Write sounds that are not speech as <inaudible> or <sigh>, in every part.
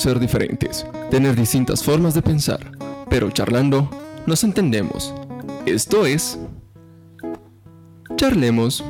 Ser diferentes, tener distintas formas de pensar, pero charlando nos entendemos. Esto es... Charlemos.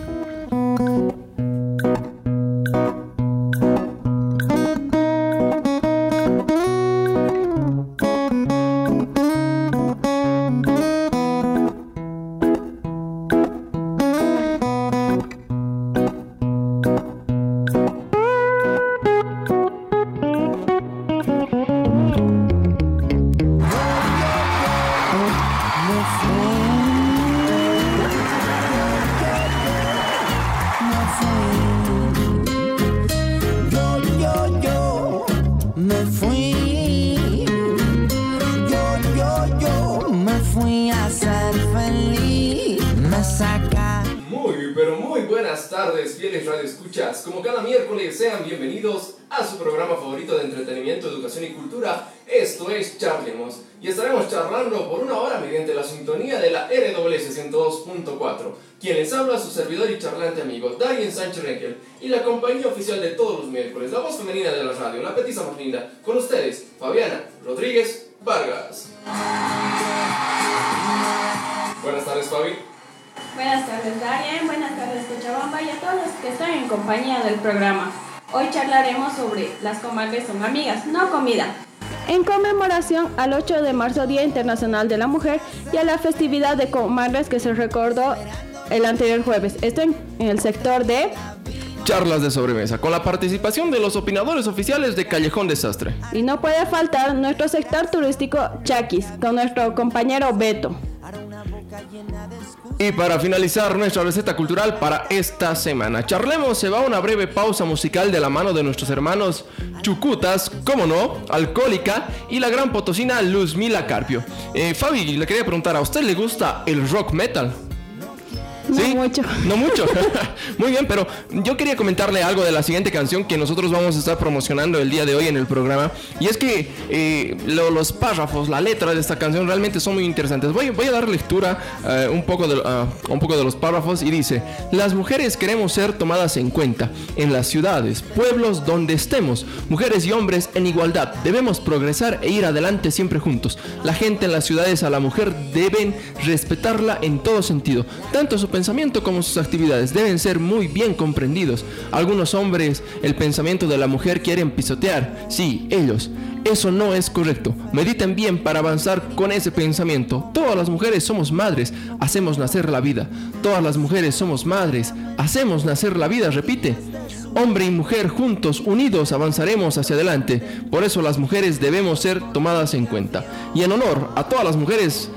Servidor y charlante amigo, Darien Sánchez Renkel. Y la compañía oficial de todos los miércoles, la voz femenina de la radio, la petiza más linda. Con ustedes, Fabiana Rodríguez Vargas. Buenas tardes, Fabi. Buenas tardes, Darien. Buenas tardes, Cochabamba y a todos los que están en compañía del programa. Hoy charlaremos sobre las comadres son amigas, no comida. En conmemoración al 8 de marzo, Día Internacional de la Mujer, y a la festividad de comadres que se recordó el anterior jueves. Esto en, el sector de charlas de sobremesa, con la participación de los opinadores oficiales de Callejón Desastre. Y no puede faltar nuestro sector turístico Chaquis, con nuestro compañero Beto. Y para finalizar nuestra receta cultural para esta semana, charlemos se va a una breve pausa musical de la mano de nuestros hermanos Chucutas, como no, Alcohólica y la gran potosina Luzmila Carpio. Eh, Fabi, le quería preguntar, ¿a usted le gusta el rock metal? No mucho. No mucho. <laughs> Muy bien, pero yo quería comentarle algo de la siguiente canción que nosotros vamos a estar promocionando el día de hoy en el programa. Y es que eh, los párrafos, la letra de esta canción realmente son muy interesantes. Voy, voy a dar lectura eh, un, poco de, uh, un poco de los párrafos y dice, las mujeres queremos ser tomadas en cuenta en las ciudades, pueblos donde estemos, mujeres y hombres en igualdad. Debemos progresar e ir adelante siempre juntos. La gente en las ciudades a la mujer deben respetarla en todo sentido, tanto su pensamiento como sus actividades deben ser muy bien comprendidos. Algunos hombres el pensamiento de la mujer quieren pisotear. Sí, ellos. Eso no es correcto. Mediten bien para avanzar con ese pensamiento. Todas las mujeres somos madres, hacemos nacer la vida. Todas las mujeres somos madres, hacemos nacer la vida, repite. Hombre y mujer juntos, unidos, avanzaremos hacia adelante. Por eso las mujeres debemos ser tomadas en cuenta. Y en honor a todas las mujeres,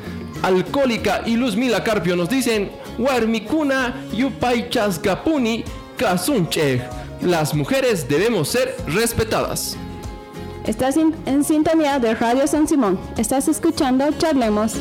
Alcohólica y Luz Mila Carpio nos dicen Warmikuna Yupai Chasgapuni Kasunche. Las mujeres debemos ser respetadas. Estás en sintonía de Radio San Simón. Estás escuchando Charlemos.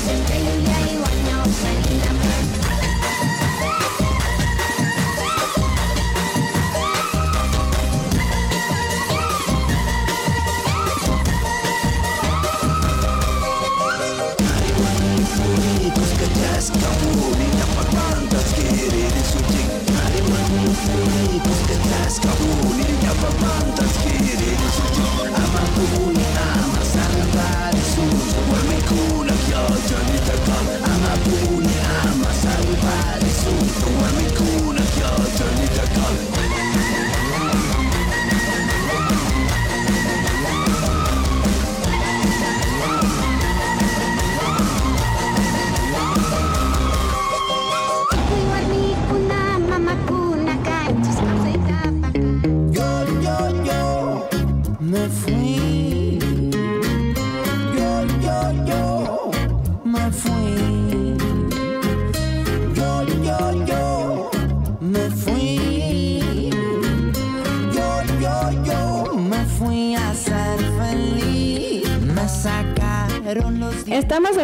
Thank you.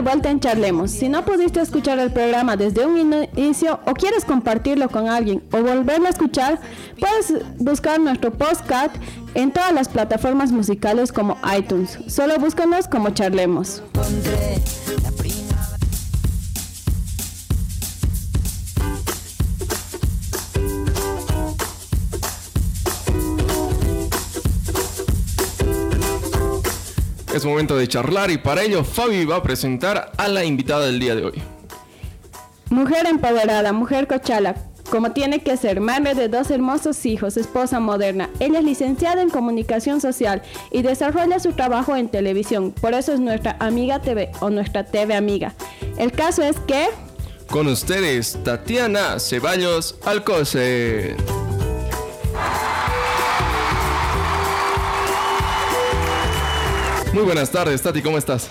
Vuelta en Charlemos. Si no pudiste escuchar el programa desde un inicio o quieres compartirlo con alguien o volverlo a escuchar, puedes buscar nuestro podcast en todas las plataformas musicales como iTunes. Solo búscanos como Charlemos. Es momento de charlar y para ello Fabi va a presentar a la invitada del día de hoy. Mujer empoderada, mujer cochala, como tiene que ser, madre de dos hermosos hijos, esposa moderna. Ella es licenciada en comunicación social y desarrolla su trabajo en televisión. Por eso es nuestra amiga TV o nuestra TV amiga. El caso es que Con ustedes, Tatiana Ceballos Alcocer. Muy buenas tardes, Tati, ¿cómo estás?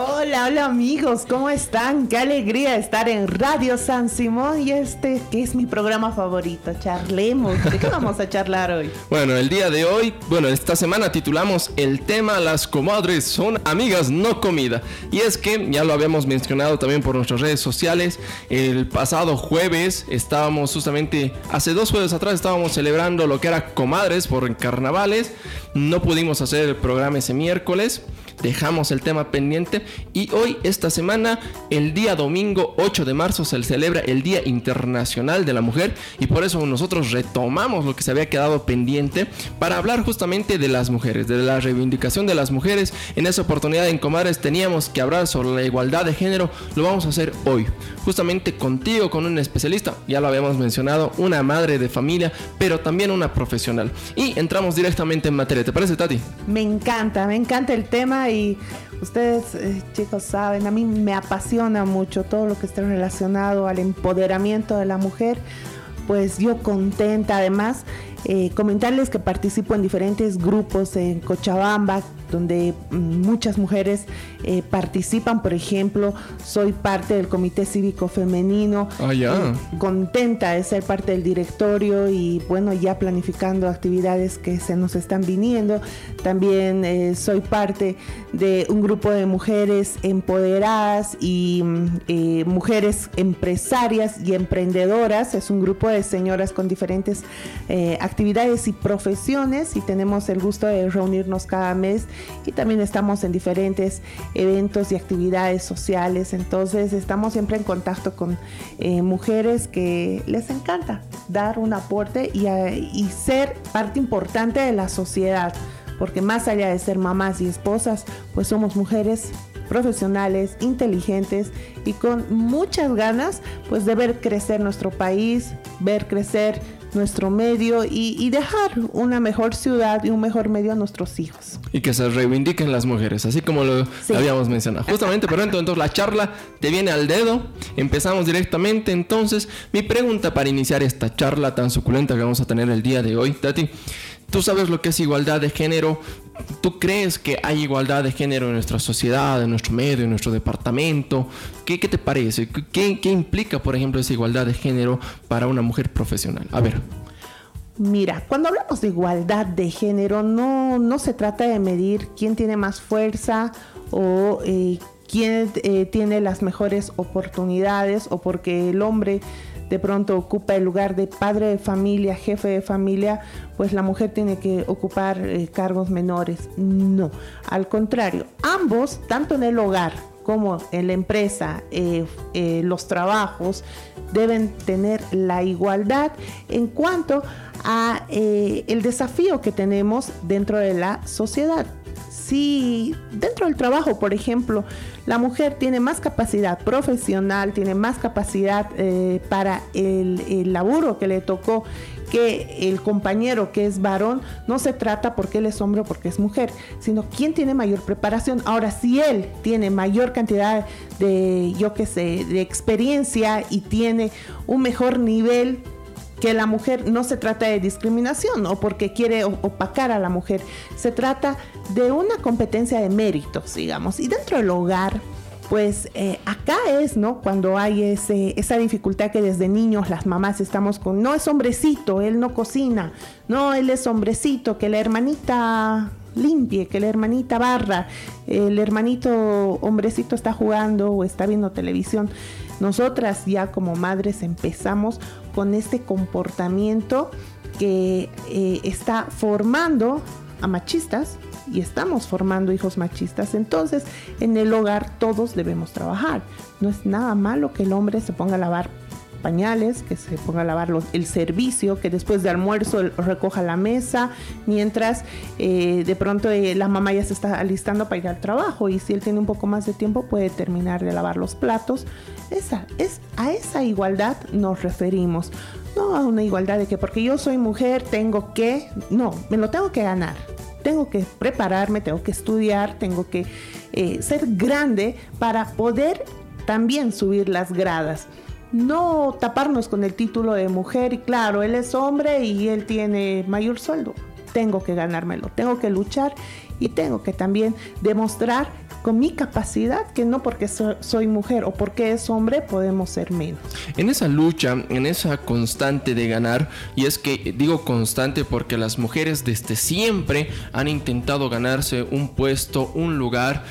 Hola, hola amigos, ¿cómo están? Qué alegría estar en Radio San Simón y este que es mi programa favorito, charlemos. ¿De qué vamos a charlar hoy? <laughs> Bueno, el día de hoy, bueno, esta semana titulamos el tema Las comadres son amigas, no comida. Y es que ya lo habíamos mencionado también por nuestras redes sociales. El pasado jueves estábamos justamente, hace dos jueves atrás estábamos celebrando lo que era comadres por carnavales. No pudimos hacer el programa ese miércoles. Dejamos el tema pendiente y hoy, esta semana, el día domingo 8 de marzo, se celebra el Día Internacional de la Mujer y por eso nosotros retomamos lo que se había quedado pendiente para hablar justamente de las mujeres, de la reivindicación de las mujeres. En esa oportunidad en Comadres teníamos que hablar sobre la igualdad de género, lo vamos a hacer hoy, justamente contigo, con un especialista, ya lo habíamos mencionado, una madre de familia, pero también una profesional. Y entramos directamente en materia, ¿te parece, Tati? Me encanta, me encanta el tema y ustedes eh, chicos saben, a mí me apasiona mucho todo lo que esté relacionado al empoderamiento de la mujer. Pues yo contenta además Eh, comentarles que participo en diferentes grupos en Cochabamba, donde mm, muchas mujeres eh, participan, por ejemplo, soy parte del Comité Cívico Femenino. Ah. Eh, contenta de ser parte del directorio y bueno, ya planificando actividades que se nos están viniendo. También eh, soy parte de un grupo de mujeres empoderadas y mm, mujeres empresarias y emprendedoras. Es un grupo de señoras con diferentes eh, actividades y profesiones y tenemos el gusto de reunirnos cada mes y también estamos en diferentes eventos y actividades sociales. Entonces estamos siempre en contacto con eh, mujeres que les encanta dar un aporte y, a- y ser parte importante de la sociedad. Porque más allá de ser mamás y esposas, pues somos mujeres profesionales, inteligentes y con muchas ganas pues de ver crecer nuestro país, ver crecer nuestro medio y, y dejar una mejor ciudad y un mejor medio a nuestros hijos. Y que se reivindiquen las mujeres, así como lo Sí. habíamos mencionado. Justamente, pero entonces la charla te viene al dedo. Empezamos directamente. Entonces, mi pregunta para iniciar esta charla tan suculenta que vamos a tener el día de hoy, Tati. Tú sabes lo que es igualdad de género. ¿Tú crees que hay igualdad de género en nuestra sociedad, en nuestro medio, en nuestro departamento? ¿Qué, te parece? ¿Qué, ¿Qué implica, por ejemplo, esa igualdad de género para una mujer profesional? A ver. Mira, cuando hablamos de igualdad de género, no, no se trata de medir quién tiene más fuerza o eh, quién eh, tiene las mejores oportunidades o porque el hombre de pronto ocupa el lugar de padre de familia, jefe de familia, pues la mujer tiene que ocupar eh, cargos menores. No, al contrario, ambos, tanto en el hogar como en la empresa, eh, eh, los trabajos deben tener la igualdad en cuanto a el desafío que tenemos dentro de la sociedad. Si dentro del trabajo, por ejemplo, la mujer tiene más capacidad profesional, tiene más capacidad eh, para el, el laburo que le tocó que el compañero que es varón, no se trata porque él es hombre o porque es mujer, sino quién tiene mayor preparación. Ahora, si él tiene mayor cantidad de, yo qué sé, de experiencia y tiene un mejor nivel que la mujer no se trata de discriminación o porque quiere opacar a la mujer, se trata de una competencia de méritos, digamos. Y dentro del hogar, pues eh, acá es, ¿no? Cuando hay ese, esa dificultad que desde niños las mamás estamos con, no es hombrecito, él no cocina, no, él es hombrecito, que la hermanita limpie, que la hermanita barra, el hermanito hombrecito está jugando o está viendo televisión. Nosotras ya como madres empezamos con este comportamiento que eh, está formando a machistas y estamos formando hijos machistas. Entonces, en el hogar todos debemos trabajar. No es nada malo que el hombre se ponga a lavar pañales, que se ponga a lavar los- el servicio, que después de almuerzo recoja la mesa, mientras eh, de pronto eh, la mamá ya se está alistando para ir al trabajo y si él tiene un poco más de tiempo puede terminar de lavar los platos. Esa, es, a esa igualdad nos referimos, no a una igualdad de que porque yo soy mujer tengo que, no, me lo tengo que ganar. Tengo que prepararme, tengo que estudiar, tengo que eh, ser grande para poder también subir las gradas no taparnos con el título de mujer y claro, él es hombre y él tiene mayor sueldo. Tengo que ganármelo, tengo que luchar y tengo que también demostrar con mi capacidad que no porque so- soy mujer o porque es hombre podemos ser menos. En esa lucha, en esa constante de ganar, y es que digo constante porque las mujeres desde siempre han intentado ganarse un puesto, un lugar,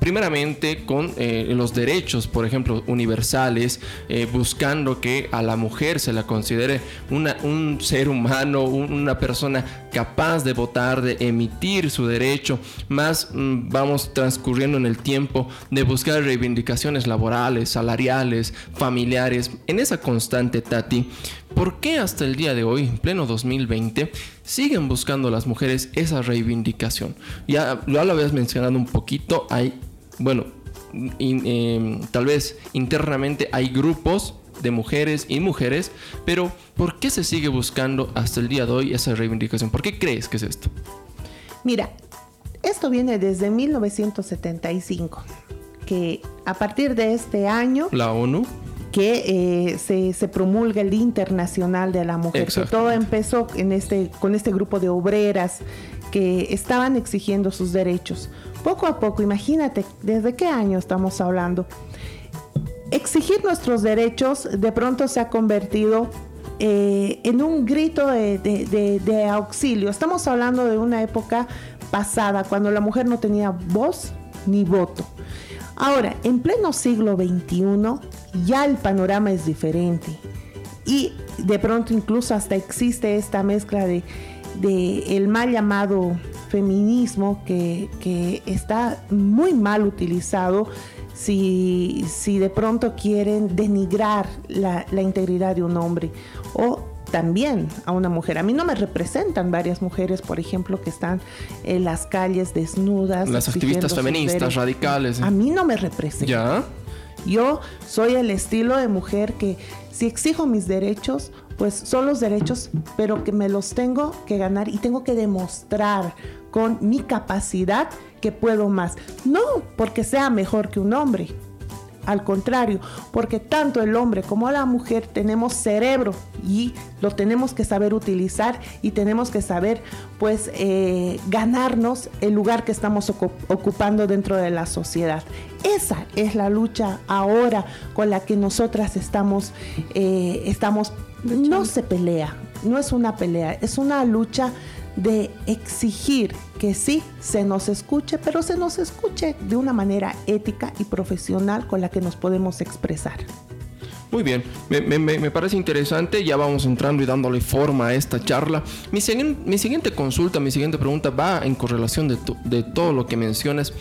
primeramente con eh, los derechos, por ejemplo, universales, eh, buscando que a la mujer se la considere un ser humano, un- una persona capaz de votar, de emitir su derecho, más mm, vamos transcurriendo en el tiempo de buscar reivindicaciones laborales, salariales, familiares, en esa constante, Tati. ¿Por qué hasta el día de hoy, en pleno 2020, siguen buscando las mujeres esa reivindicación? Ya, ya lo habías mencionado un poquito, hay, bueno, in- em, tal vez internamente hay grupos de mujeres y mujeres, pero ¿por qué se sigue buscando hasta el día de hoy esa reivindicación? ¿Por qué crees que es esto? Mira, esto viene desde 1975, que a partir de este año La ONU, que eh, se, se promulga el Día Internacional de la Mujer, que todo empezó en este, con este grupo de obreras que estaban exigiendo sus derechos. Poco a poco, imagínate, ¿desde qué año estamos hablando? Exigir nuestros derechos de pronto se ha convertido eh, en un grito de, de- de- de auxilio. Estamos hablando de una época pasada, cuando la mujer no tenía voz ni voto. Ahora, en pleno siglo XXI, ya el panorama es diferente. Y de pronto incluso hasta existe esta mezcla de, de el mal llamado feminismo que, que está muy mal utilizado si, si de pronto quieren denigrar la, la integridad de un hombre o también a una mujer. A mí no me representan varias mujeres, por ejemplo, que están en las calles desnudas. Las activistas feministas, radicales. A mí no me representan. ¿Ya? Yo soy el estilo de mujer que si exijo mis derechos, pues son los derechos, pero que me los tengo que ganar y tengo que demostrar con mi capacidad que puedo más. No porque sea mejor que un hombre. Al contrario, porque tanto el hombre como la mujer tenemos cerebro y lo tenemos que saber utilizar y tenemos que saber pues eh, ganarnos el lugar que estamos ocu- ocupando dentro de la sociedad. Esa es la lucha ahora con la que nosotras estamos, eh, estamos, no se pelea, no es una pelea, es una lucha de exigir que sí se nos escuche, pero se nos escuche de una manera ética y profesional con la que nos podemos expresar. Muy bien, me, parece interesante, ya vamos entrando y dándole forma a esta charla. Mi, mi siguiente consulta, mi siguiente pregunta va en correlación de, de todo lo que mencionas.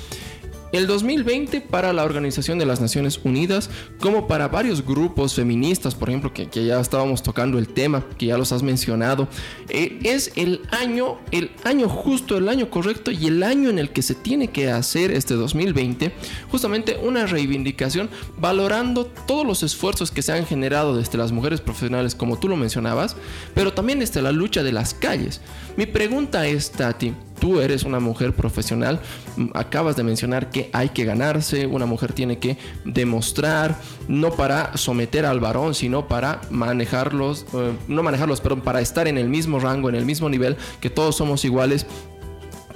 El 2020 para la Organización de las Naciones Unidas, como para varios grupos feministas, por ejemplo, que, ya estábamos tocando el tema, que ya los has mencionado, eh, es el año, el año justo, el año correcto y el año en el que se tiene que hacer este 2020, justamente una reivindicación valorando todos los esfuerzos que se han generado desde las mujeres profesionales, como tú lo mencionabas, pero también desde la lucha de las calles. Mi pregunta es, Tati, tú eres una mujer profesional, acabas de mencionar que hay que ganarse, una mujer tiene que demostrar, no para someter al varón, sino para manejarlos, eh, no manejarlos, pero para estar en el mismo rango, en el mismo nivel, que todos somos iguales.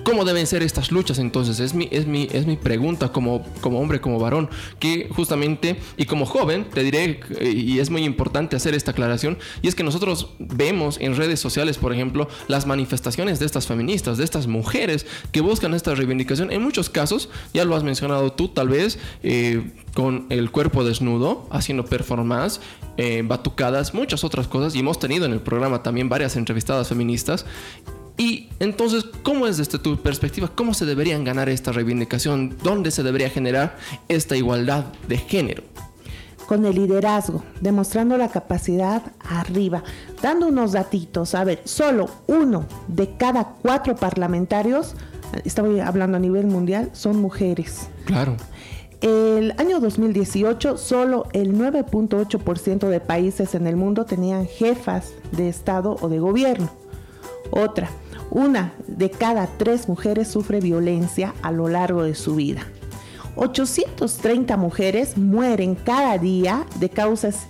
¿Cómo deben ser estas luchas entonces? Es mi, es mi, es mi pregunta como, como hombre, como varón, que justamente, y como joven, te diré, y es muy importante hacer esta aclaración, y es que nosotros vemos en redes sociales, por ejemplo, las manifestaciones de estas feministas, de estas mujeres que buscan esta reivindicación. En muchos casos, ya lo has mencionado tú tal vez, eh, con el cuerpo desnudo, haciendo performance, eh, batucadas, muchas otras cosas, y hemos tenido en el programa también varias entrevistadas feministas. Y entonces, ¿cómo es desde tu perspectiva? ¿Cómo se deberían ganar esta reivindicación? ¿Dónde se debería generar esta igualdad de género? Con el liderazgo, demostrando la capacidad arriba, dando unos datitos. A ver, solo uno de cada cuatro parlamentarios, estaba hablando a nivel mundial, son mujeres. Claro. El año 2018, solo el 9.8% de países en el mundo tenían jefas de Estado o de gobierno. Otra, una de cada tres mujeres sufre violencia a lo largo de su vida. 830 mujeres mueren cada día de causas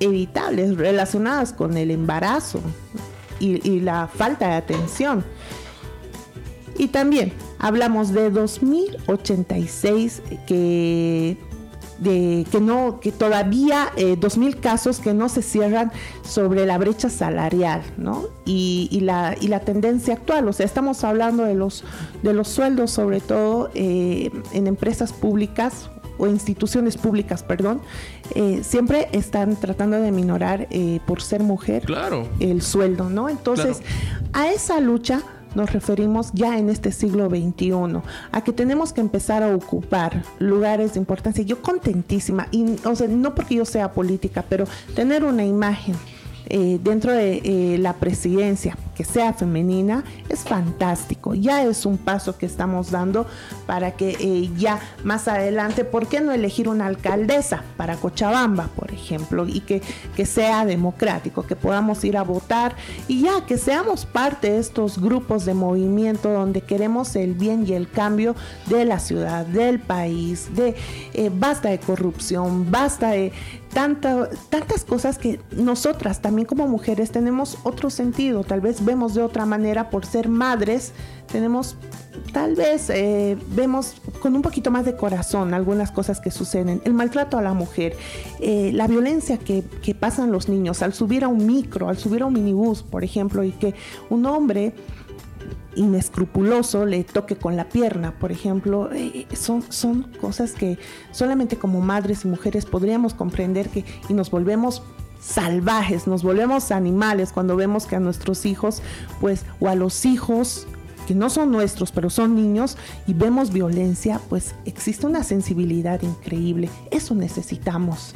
evitables relacionadas con el embarazo y, la falta de atención. Y también hablamos de 2086 que de que no que todavía eh, 2000 casos que no se cierran sobre la brecha salarial, ¿no? Y, y la y la tendencia actual, o sea, estamos hablando de los de los sueldos sobre todo eh, en empresas públicas o instituciones públicas, perdón, eh, siempre están tratando de minorar eh, por ser mujer Claro. el sueldo, ¿no? Entonces, a esa lucha nos referimos ya en este siglo XXI, a que tenemos que empezar a ocupar lugares de importancia. Yo contentísima, y, o sea, no porque yo sea política, pero tener una imagen eh, dentro de eh, la presidencia, que sea femenina, es fantástico. Ya es un paso que estamos dando para que eh, ya más adelante, ¿por qué no elegir una alcaldesa para Cochabamba, por ejemplo? Y que, que sea democrático, que podamos ir a votar y ya que seamos parte de estos grupos de movimiento donde queremos el bien y el cambio de la ciudad, del país, de basta de corrupción, basta de tanta, tantas cosas que nosotras también como mujeres tenemos otro sentido, tal vez vemos de otra manera por ser madres, tenemos tal vez eh, vemos con un poquito más de corazón algunas cosas que suceden. El maltrato a la mujer, eh, la violencia que, que pasan los niños al subir a un micro, al subir a un minibús, por ejemplo, y que un hombre inescrupuloso le toque con la pierna, por ejemplo, eh, son, son cosas que solamente como madres y mujeres podríamos comprender que y nos volvemos salvajes, nos volvemos animales cuando vemos que a nuestros hijos, pues, o a los hijos que no son nuestros, pero son niños, y vemos violencia, pues existe una sensibilidad increíble. Eso necesitamos.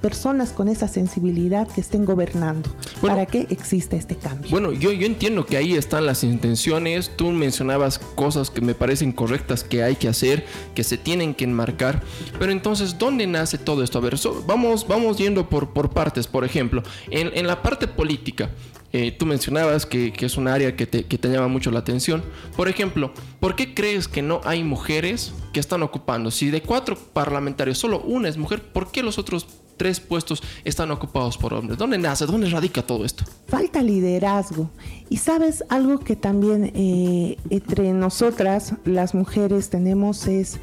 Personas con esa sensibilidad que estén gobernando Bueno. para que exista este cambio. Bueno, yo, yo entiendo que ahí están las intenciones. Tú mencionabas cosas que me parecen correctas que hay que hacer, que se tienen que enmarcar. Pero entonces, ¿dónde nace todo esto? A ver, so- vamos, vamos yendo por, por partes. Por ejemplo, en, en la parte política, eh, tú mencionabas que, que es un área que te, que te llama mucho la atención. Por ejemplo, ¿por qué crees que no hay mujeres que están ocupando? Si de cuatro parlamentarios solo una es mujer, ¿por qué los otros tres puestos están ocupados por hombres? ¿Dónde nace? ¿Dónde radica todo esto? Falta liderazgo. Y sabes, algo que también eh, entre nosotras, las mujeres, tenemos es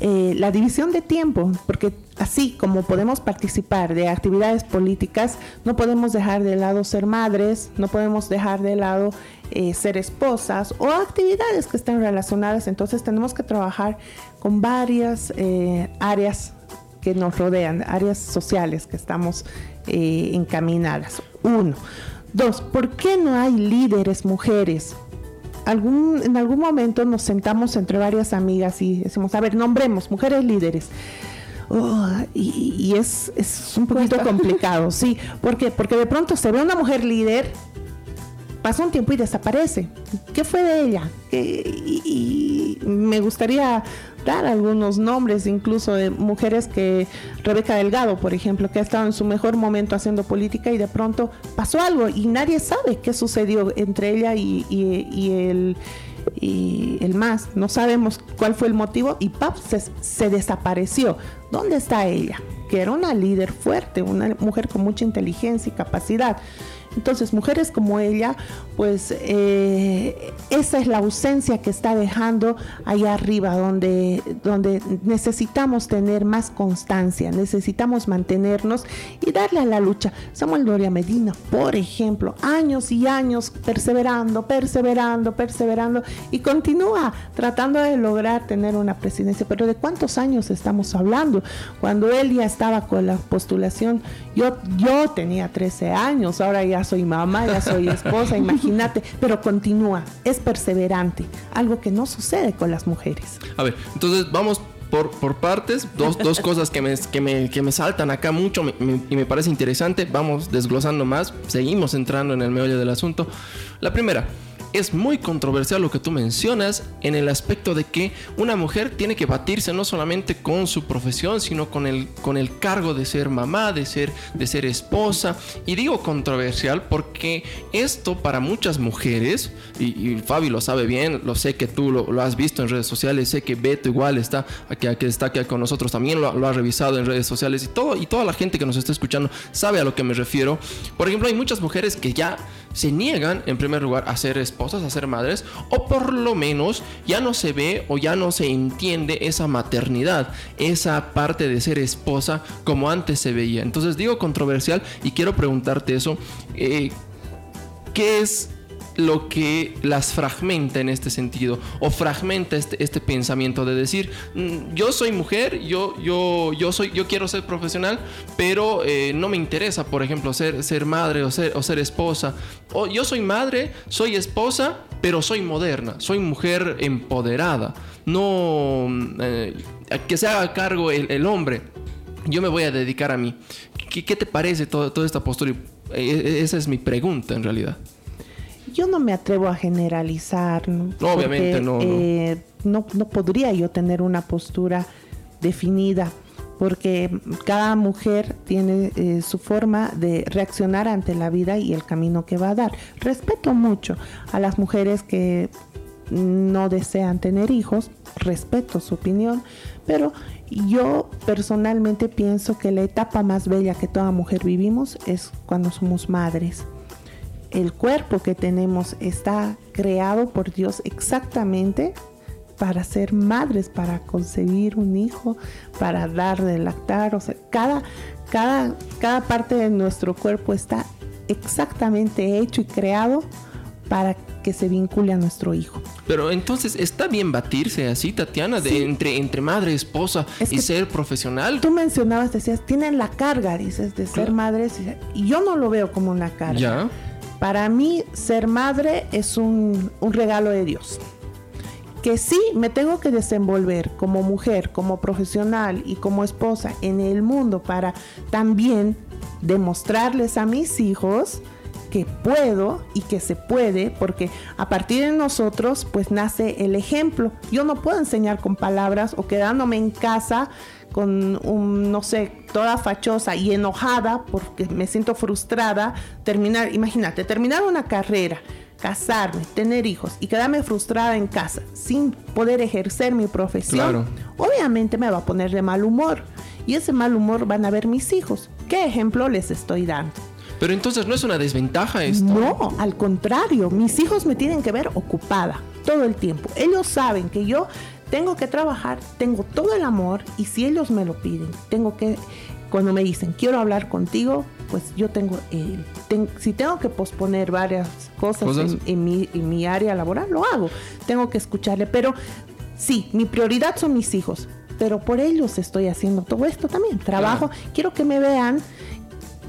eh, la división de tiempo, porque así como podemos participar de actividades políticas, no podemos dejar de lado ser madres, no podemos dejar de lado eh, ser esposas o actividades que estén relacionadas. Entonces tenemos que trabajar con varias eh, áreas que nos rodean, áreas sociales que estamos eh, encaminadas. Uno. Dos, ¿por qué no hay líderes mujeres? Algún, en algún momento nos sentamos entre varias amigas y decimos, a ver, nombremos mujeres líderes. Oh, y, y es, es un poquito <laughs> complicado, sí. ¿Por qué? Porque de pronto se ve una mujer líder, pasa un tiempo y desaparece. ¿Qué fue de ella? ¿Qué- y, y me gustaría algunos nombres, incluso de mujeres que, Rebeca Delgado, por ejemplo, que ha estado en su mejor momento haciendo política y de pronto pasó algo y nadie sabe qué sucedió entre ella y, y- y el y el más, no sabemos cuál fue el motivo y ¡pap! Se, se desapareció. ¿Dónde está ella? Que era una líder fuerte, una mujer con mucha inteligencia y capacidad. Entonces, mujeres como ella, pues eh, esa es la ausencia que está dejando allá arriba, donde, donde necesitamos tener más constancia, necesitamos mantenernos y darle a la lucha. Samuel Doria Medina, por ejemplo, años y años perseverando, perseverando, perseverando y continúa tratando de lograr tener una presidencia. Pero ¿de cuántos años estamos hablando? Cuando él ya estaba con la postulación, yo, yo tenía 13 años, ahora ya soy mamá, ya soy esposa, <laughs> imagínate, pero continúa, es perseverante, algo que no sucede con las mujeres. A ver, entonces vamos por, por partes. Dos, dos cosas que me, que, me, que me saltan acá mucho me- y me parece interesante. Vamos desglosando más. Seguimos entrando en el meollo del asunto. La primera. Es muy controversial lo que tú mencionas en el aspecto de que una mujer tiene que batirse no solamente con su profesión, sino con el, con el cargo de ser mamá, de ser, de ser esposa. Y digo controversial porque esto para muchas mujeres, y, y Fabi lo sabe bien, lo sé que tú lo, lo has visto en redes sociales, sé que Beto igual está aquí, aquí con nosotros también lo, lo ha revisado en redes sociales y todo y toda la gente que nos está escuchando sabe a lo que me refiero. Por ejemplo, hay muchas mujeres que ya se niegan en primer lugar a ser esposas, a ser madres, o por lo menos ya no se ve o ya no se entiende esa maternidad, esa parte de ser esposa como antes se veía. Entonces digo controversial y quiero preguntarte eso. eh, ¿Qué es lo que las fragmenta en este sentido o fragmenta este, este pensamiento de decir "Mm, yo soy mujer yo yo yo soy yo quiero ser profesional pero eh, no me interesa por ejemplo ser ser madre o ser o ser esposa. O yo soy madre soy esposa pero soy moderna soy mujer empoderada. No mm, eh, que se haga cargo el, hombre yo me voy a dedicar a mí ¿qué, qué te parece todo- toda esta postura? Eh, esa es mi pregunta en realidad yo no me atrevo a generalizar. ¿no? Obviamente Porque, no, no. eh, no, no podría yo tener una postura definida porque cada mujer tiene eh, su forma de reaccionar ante la vida y el camino que va a dar. Respeto mucho a las mujeres que no desean tener hijos, respeto su opinión, pero yo personalmente pienso que la etapa más bella que toda mujer vivimos es cuando somos madres. El cuerpo que tenemos está creado por Dios exactamente para ser madres, para concebir un hijo, para dar de lactar, o sea, cada, cada, cada parte de nuestro cuerpo está exactamente hecho y creado para que se vincule a nuestro hijo. Pero entonces, ¿está bien batirse así, Tatiana, de Sí. entre, entre madre, esposa Es y ser profesional? Tú mencionabas, decías, tienen la carga, dices, de ser Claro. madres, y yo no lo veo como una carga. Ya. Para mí, ser madre es un, regalo de Dios. Que sí me tengo que desenvolver como mujer, como profesional y como esposa en el mundo para también demostrarles a mis hijos que puedo y que se puede, porque a partir de nosotros pues nace el ejemplo. Yo no puedo enseñar con palabras o quedándome en casa con un, no sé, toda fachosa y enojada porque me siento frustrada, terminar, imagínate, terminar una carrera, casarme, tener hijos y quedarme frustrada en casa sin poder ejercer mi profesión, Claro. obviamente me va a poner de mal humor. Y ese mal humor van a ver mis hijos. ¿Qué ejemplo les estoy dando? Pero entonces no es una desventaja esto. No, al contrario, mis hijos me tienen que ver ocupada todo el tiempo. Ellos saben que yo tengo que trabajar, tengo todo el amor y si ellos me lo piden, tengo que, cuando me dicen quiero hablar contigo, pues yo tengo, eh, ten- si tengo que posponer varias cosas, Cosas. En, en mi, en mi área laboral, lo hago. Tengo que escucharle, pero sí, mi prioridad son mis hijos. Pero por ellos estoy haciendo todo esto también. Trabajo, quiero que me vean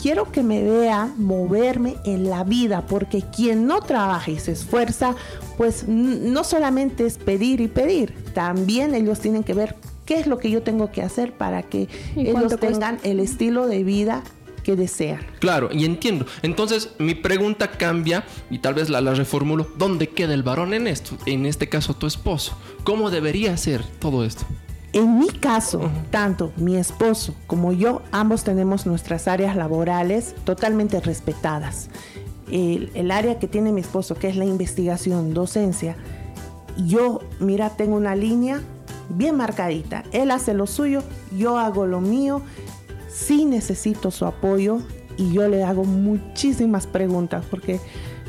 quiero que me vean moverme en la vida, porque quien no trabaja y se esfuerza, pues no solamente es pedir y pedir, también ellos tienen que ver qué es lo que yo tengo que hacer para que ¿Y ellos tengan el estilo de vida que desean. Claro, y entiendo. Entonces, mi pregunta cambia y tal vez la, la reformulo. ¿Dónde queda el varón en esto? En este caso, tu esposo. ¿Cómo debería ser todo esto? En mi caso, tanto mi esposo como yo, ambos tenemos nuestras áreas laborales totalmente respetadas. El, el área que tiene mi esposo, que es la investigación, docencia, yo, mira, tengo una línea bien marcadita. Él hace lo suyo, yo hago lo mío. Sí necesito su apoyo y yo le hago muchísimas preguntas porque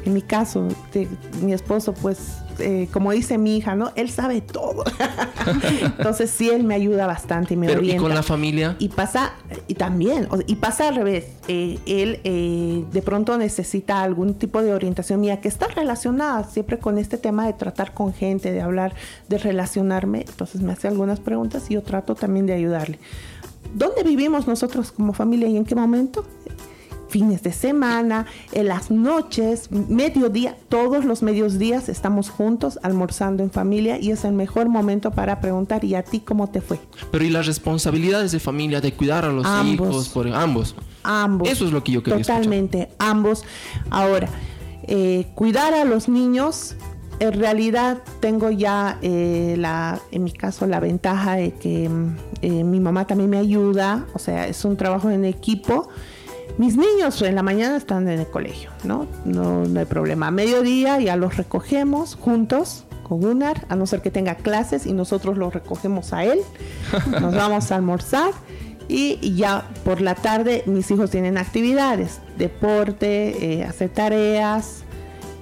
en mi caso, de- mi esposo, pues, eh, como dice mi hija, ¿no? Él sabe todo. <laughs> Entonces sí, él me ayuda bastante y me Pero, ¿y orienta. con la familia? Y pasa, y también, o- y pasa al revés. Eh, él eh, de pronto necesita algún tipo de orientación mía que está relacionada siempre con este tema de tratar con gente, de hablar, de relacionarme. Entonces me hace algunas preguntas y yo trato también de ayudarle. ¿Dónde vivimos nosotros como familia y en qué momento? Fines de semana, en las noches, mediodía, todos los mediodías estamos juntos almorzando en familia y es el mejor momento para preguntar, ¿y a ti cómo te fue? Pero ¿y las responsabilidades de familia, de cuidar a los Ambos. hijos? Por, ambos. Ambos. Eso es lo que yo quería escuchar. Totalmente, ambos. Ahora, eh, cuidar a los niños, en realidad tengo ya, eh, la, en mi caso, la ventaja de que mm, eh, mi mamá también me ayuda, o sea, es un trabajo en equipo. Mis niños en la mañana están en el colegio, ¿no? No, no hay problema. A mediodía ya los recogemos juntos con Gunnar, a no ser que tenga clases y nosotros los recogemos a él. <laughs> Nos vamos a almorzar y ya por la tarde mis hijos tienen actividades, deporte, eh, hacer tareas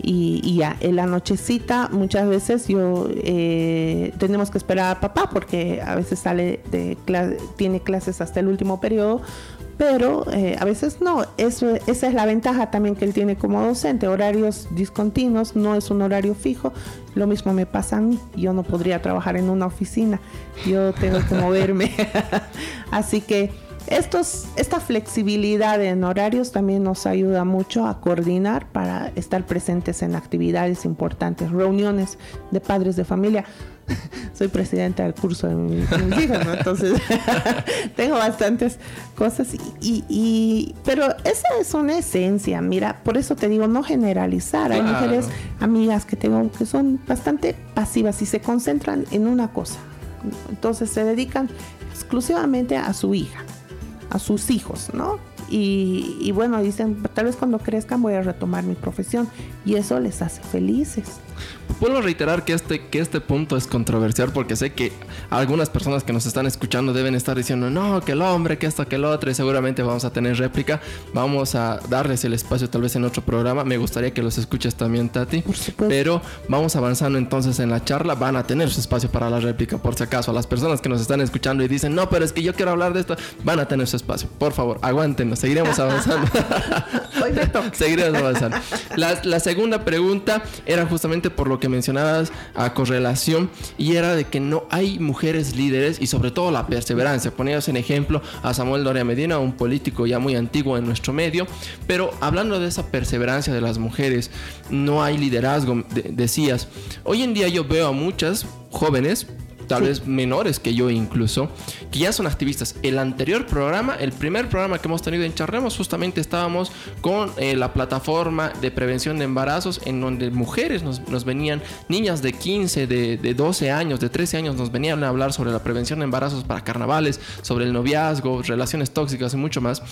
y, y ya en la nochecita muchas veces yo eh, tenemos que esperar a papá porque a veces sale de tiene clases hasta el último periodo pero eh, a veces no. Esa es la ventaja también que él tiene como docente, horarios discontinuos, no es un horario fijo. Lo mismo me pasa a mí. Yo no podría trabajar en una oficina, yo tengo que moverme. <laughs> Así que estos, esta flexibilidad en horarios también nos ayuda mucho a coordinar para estar presentes en actividades importantes, reuniones de padres de familia. <laughs> soy presidenta del curso de mis, mis hijos, ¿no? Entonces, <laughs> tengo bastantes cosas. Y, y- y- pero esa es una esencia, mira, por eso te digo, no generalizar. Hay mujeres amigas que tengo que son bastante pasivas y se concentran en una cosa. Entonces, se dedican exclusivamente a su hija, a sus hijos, ¿no? Y, y bueno, dicen, tal vez cuando crezcan voy a retomar mi profesión y eso les hace felices. Vuelvo a reiterar que este, que este punto es controversial porque sé que algunas personas que nos están escuchando deben estar diciendo, no, que el hombre, que esto, que el otro, y seguramente vamos a tener réplica. Vamos a darles el espacio tal vez en otro programa. Me gustaría que los escuches también, Tati. Por supuesto. Pero vamos avanzando entonces en la charla. Van a tener su espacio para la réplica, por si acaso. A las personas que nos están escuchando y dicen, no, pero es que yo quiero hablar de esto, van a tener su espacio. Por favor, aguántenos, seguiremos avanzando. <laughs> Hoy me toca. <laughs> Seguiremos avanzando. La, la segunda pregunta era por lo que mencionabas a correlación y era de que no hay mujeres líderes y sobre todo la perseverancia. Ponías en ejemplo a Samuel Doria Medina, un político ya muy antiguo en nuestro medio, pero hablando de esa perseverancia de las mujeres, no hay liderazgo, de- decías. Hoy en día yo veo a muchas jóvenes tal vez menores que yo incluso, que ya son activistas. El anterior programa, el primer programa que hemos tenido en Charremos, justamente estábamos con eh, la plataforma de prevención de embarazos, en donde mujeres nos, nos venían, niñas de 15, de, de 12 años, de 13 años, nos venían a hablar sobre la prevención de embarazos para carnavales, sobre el noviazgo, relaciones tóxicas y mucho más.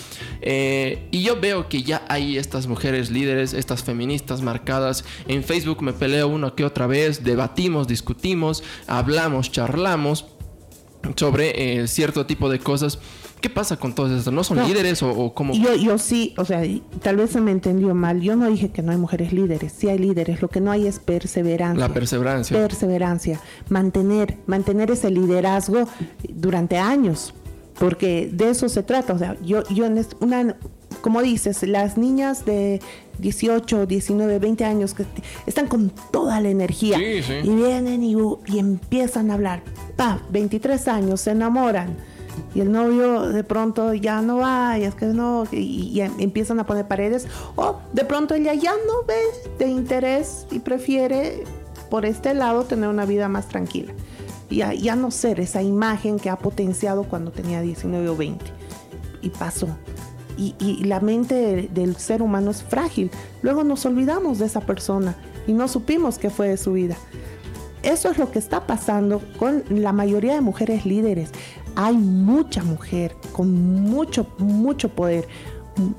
Eh, y yo veo que ya hay estas mujeres líderes, estas feministas marcadas. En Facebook me peleo una que otra vez, debatimos, discutimos, hablamos, charlamos sobre eh, cierto tipo de cosas. ¿Qué pasa con todo esto? ¿No son No. líderes o, o cómo? Yo, yo sí, o sea, tal vez se me entendió mal. Yo no dije que no hay mujeres líderes, sí hay líderes. Lo que no hay es perseverancia. La perseverancia. Perseverancia, mantener, mantener ese liderazgo durante años, porque de eso se trata. O sea, yo, yo en una, como dices, las niñas de 18, 19, 20 años que están con toda la energía Sí, sí. y vienen y, y empiezan a hablar. Pa, 23 años, se enamoran. Y el novio de pronto ya no va, y es que no, y, y em- empiezan a poner paredes. O de pronto ella ya no ve de interés y prefiere por este lado tener una vida más tranquila. Y ya, ya no ser esa imagen que ha potenciado cuando tenía 19 o 20. Y pasó. Y, la mente del, del ser humano es frágil. Luego nos olvidamos de esa persona y no supimos qué fue de su vida. Eso es lo que está pasando con la mayoría de mujeres líderes. Hay mucha mujer con mucho, mucho poder.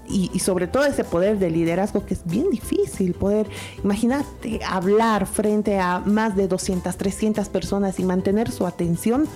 Y, y sobre todo ese poder de liderazgo que es bien difícil poder, imagínate, hablar frente a más de 200, 300 personas y mantener su atención,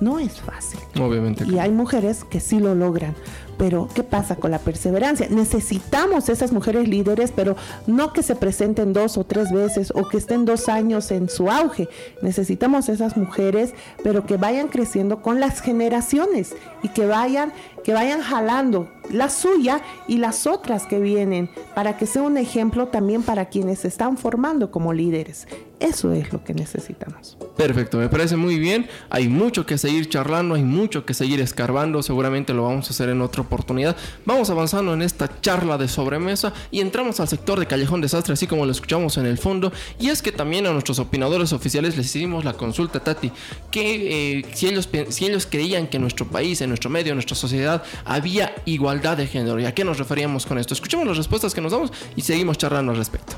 no es fácil. Obviamente. Y hay mujeres que sí lo logran. Pero, ¿qué pasa con la perseverancia? Necesitamos esas mujeres líderes, pero no que se presenten dos o tres veces o que estén dos años en su auge. Necesitamos esas mujeres, pero que vayan creciendo con las generaciones y que vayan, que vayan jalando la suya y las otras que vienen para que sea un ejemplo también para quienes se están formando como líderes. Eso es lo que necesitamos. Perfecto, me parece muy bien. Hay mucho que seguir charlando, hay mucho que seguir escarbando. Seguramente lo vamos a hacer en otra oportunidad. Vamos avanzando en esta charla de sobremesa y entramos al sector de Callejón Desastre, así como lo escuchamos en el fondo. Y es que también a nuestros opinadores oficiales les hicimos la consulta, Tati, que eh, si, ellos, si ellos creían que en nuestro país, en nuestro medio, en nuestra sociedad, había igualdad de género. ¿Y a qué nos referíamos con esto? Escuchemos las respuestas que nos damos y seguimos charlando al respecto.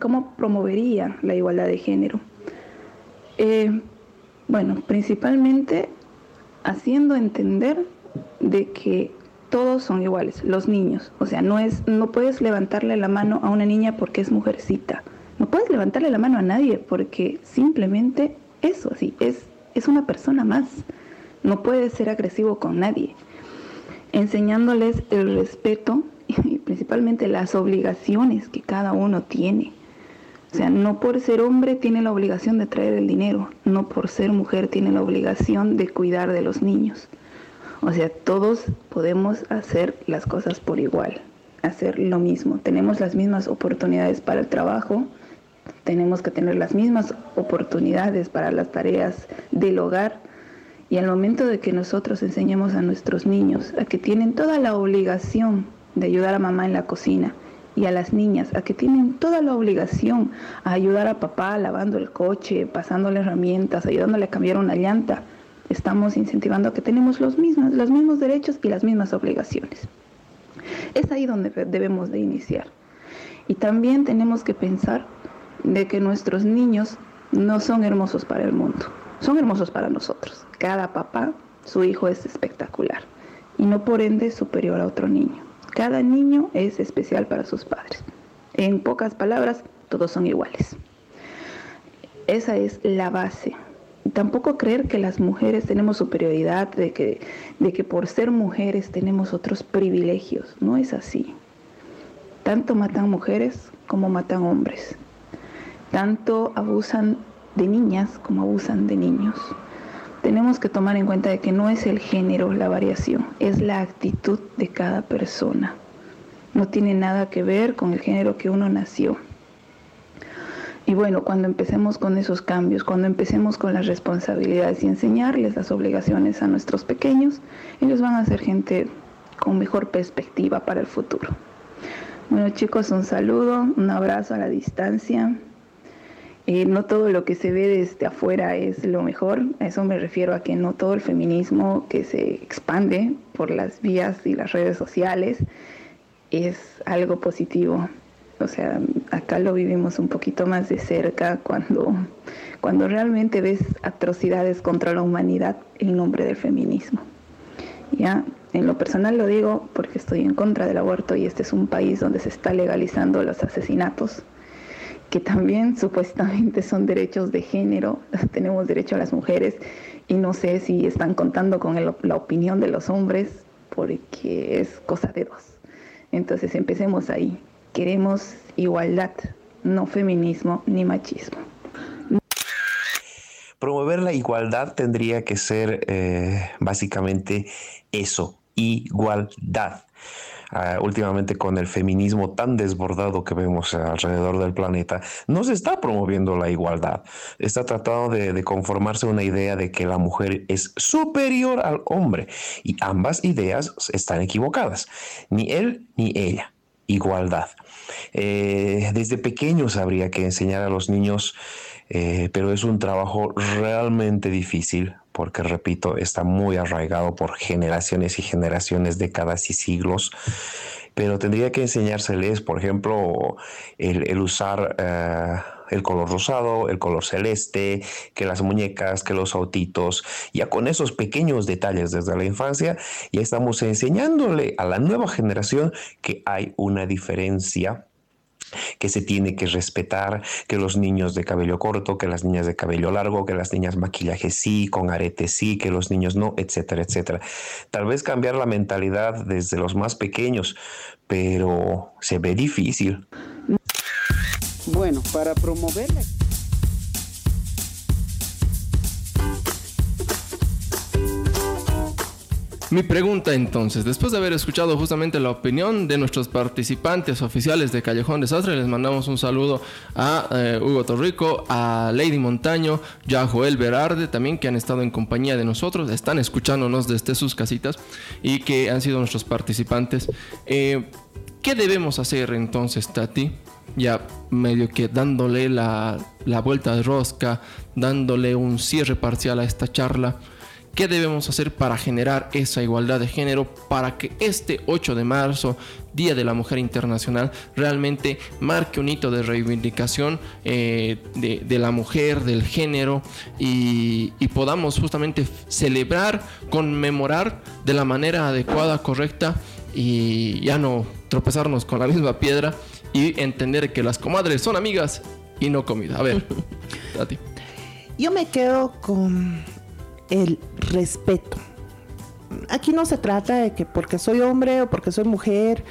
¿Cómo promovería la igualdad de género? Eh, bueno, principalmente haciendo entender de que todos son iguales, los niños. O sea, no es, no puedes levantarle la mano a una niña porque es mujercita. No puedes levantarle la mano a nadie porque simplemente eso, sí, es, es una persona más. No puedes ser agresivo con nadie. Enseñándoles el respeto <laughs> principalmente las obligaciones que cada uno tiene. O sea, no por ser hombre tiene la obligación de traer el dinero, no por ser mujer tiene la obligación de cuidar de los niños. O sea, todos podemos hacer las cosas por igual, hacer lo mismo. Tenemos las mismas oportunidades para el trabajo, tenemos que tener las mismas oportunidades para las tareas del hogar. Y al momento de que nosotros enseñemos a nuestros niños a que tienen toda la obligación de ayudar a mamá en la cocina y a las niñas a que tienen toda la obligación a ayudar a papá lavando el coche, pasándole herramientas, ayudándole a cambiar una llanta, estamos incentivando a que tenemos los mismos, los mismos derechos y las mismas obligaciones. Es ahí donde debemos de iniciar. Y también tenemos que pensar de que nuestros niños no son hermosos para el mundo, son hermosos para nosotros. Cada papá, su hijo es espectacular y no por ende superior a otro niño. Cada niño es especial para sus padres. En pocas palabras, todos son iguales. Esa es la base. Tampoco creer que las mujeres tenemos superioridad, de que, de que por ser mujeres tenemos otros privilegios. No es así. Tanto matan mujeres como matan hombres. Tanto abusan de niñas como abusan de niños. Tenemos que tomar en cuenta de que no es el género la variación, es la actitud de cada persona. No tiene nada que ver con el género que uno nació. Y bueno, cuando empecemos con esos cambios, cuando empecemos con las responsabilidades y enseñarles las obligaciones a nuestros pequeños, ellos van a ser gente con mejor perspectiva para el futuro. Bueno chicos, un saludo, un abrazo a la distancia. Eh, no todo lo que se ve desde afuera es lo mejor. A eso me refiero a que no todo el feminismo que se expande por las vías y las redes sociales es algo positivo. O sea, acá lo vivimos un poquito más de cerca cuando, cuando realmente ves atrocidades contra la humanidad en nombre del feminismo. Ya, en lo personal lo digo porque estoy en contra del aborto y este es un país donde se está legalizando los asesinatos que también <laughs> supuestamente son derechos de género, <laughs> tenemos derecho a las mujeres y no sé si están contando con el- la opinión de los hombres porque es cosa de dos. Entonces empecemos ahí. Queremos igualdad, no feminismo ni machismo. Promover la igualdad tendría que ser eh, básicamente eso, igualdad. Ah, últimamente con el feminismo tan desbordado que vemos alrededor del planeta, no se está promoviendo la igualdad. Está tratando de, de conformarse una idea de que la mujer es superior al hombre y ambas ideas están equivocadas. Ni él ni ella. Igualdad. Eh, desde pequeños habría que enseñar a los niños, eh, pero es un trabajo realmente difícil porque, repito, está muy arraigado por generaciones y generaciones, décadas y siglos. Pero tendría que enseñárseles, por ejemplo, el, usar eh, el color rosado, el color celeste, que las muñecas, que los autitos. Ya con esos pequeños detalles desde la infancia, ya estamos enseñándole a la nueva generación que hay una diferencia que se tiene que respetar, que los niños de cabello corto, que las niñas de cabello largo, que las niñas maquillaje sí, con aretes sí, que los niños no, etcétera, etcétera. Tal vez cambiar la mentalidad desde los más pequeños, pero se ve difícil. Bueno, para promover la Mi pregunta entonces, después de haber escuchado justamente la opinión de nuestros participantes oficiales de Callejón Desastre, les mandamos un saludo a eh, Hugo Torrico, a Lady Montaño, y a Joel Berarde también, que han estado en compañía de nosotros, están escuchándonos desde sus casitas y que han sido nuestros participantes. Eh, ¿Qué debemos hacer entonces, Tati? Ya medio que dándole la, la vuelta de rosca, dándole un cierre parcial a esta charla. ¿Qué debemos hacer para generar esa igualdad de género para que este 8 de marzo, Día de la Mujer Internacional, realmente marque un hito de reivindicación eh, de, de la mujer, del género y, y podamos justamente celebrar, conmemorar de la manera adecuada, correcta y ya no tropezarnos con la misma piedra y entender que las comadres son amigas y no comida. A ver, <laughs> a ti. Yo me quedo con el respeto. Aquí no se trata de que porque soy hombre o porque soy mujer,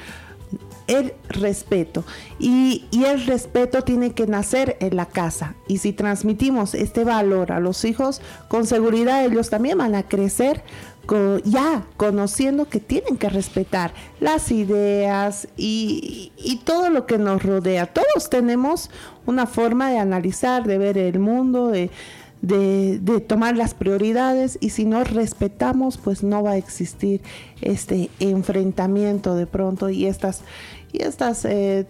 el respeto. Y, y, el respeto tiene que nacer en la casa. Y si transmitimos este valor a los hijos, con seguridad ellos también van a crecer con, ya conociendo que tienen que respetar las ideas y, y, todo lo que nos rodea. Todos tenemos una forma de analizar, de ver el mundo, de de, de tomar las prioridades y si no respetamos, pues no va a existir este enfrentamiento de pronto y estas, y estas eh,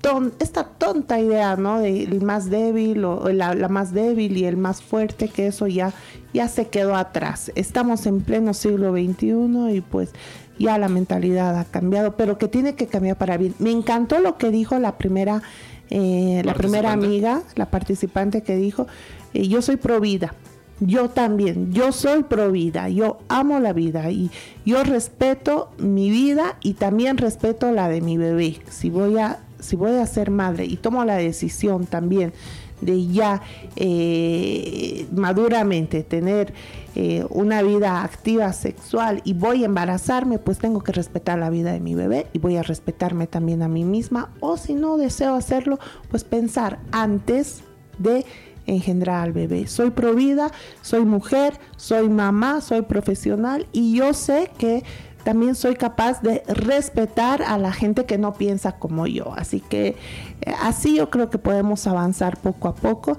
ton- esta tonta idea, ¿no? De el más débil o la, la más débil y el más fuerte, que eso ya, ya se quedó atrás. Estamos en pleno siglo XXI y pues ya la mentalidad ha cambiado, pero que tiene que cambiar para bien. Me encantó lo que dijo la primera, eh, la primera amiga, la participante que dijo, eh, yo soy pro vida. Yo también, yo soy pro vida, yo amo la vida y yo respeto mi vida y también respeto la de mi bebé. Si voy a, si voy a ser madre y tomo la decisión también de ya eh, maduramente tener eh, una vida activa sexual y voy a embarazarme, pues tengo que respetar la vida de mi bebé y voy a respetarme también a mí misma. O si no deseo hacerlo, pues pensar antes de engendrar al bebé. Soy provida, soy mujer, soy mamá, soy profesional y yo sé que también soy capaz de respetar a la gente que no piensa como yo. Así que eh, así yo creo que podemos avanzar poco a poco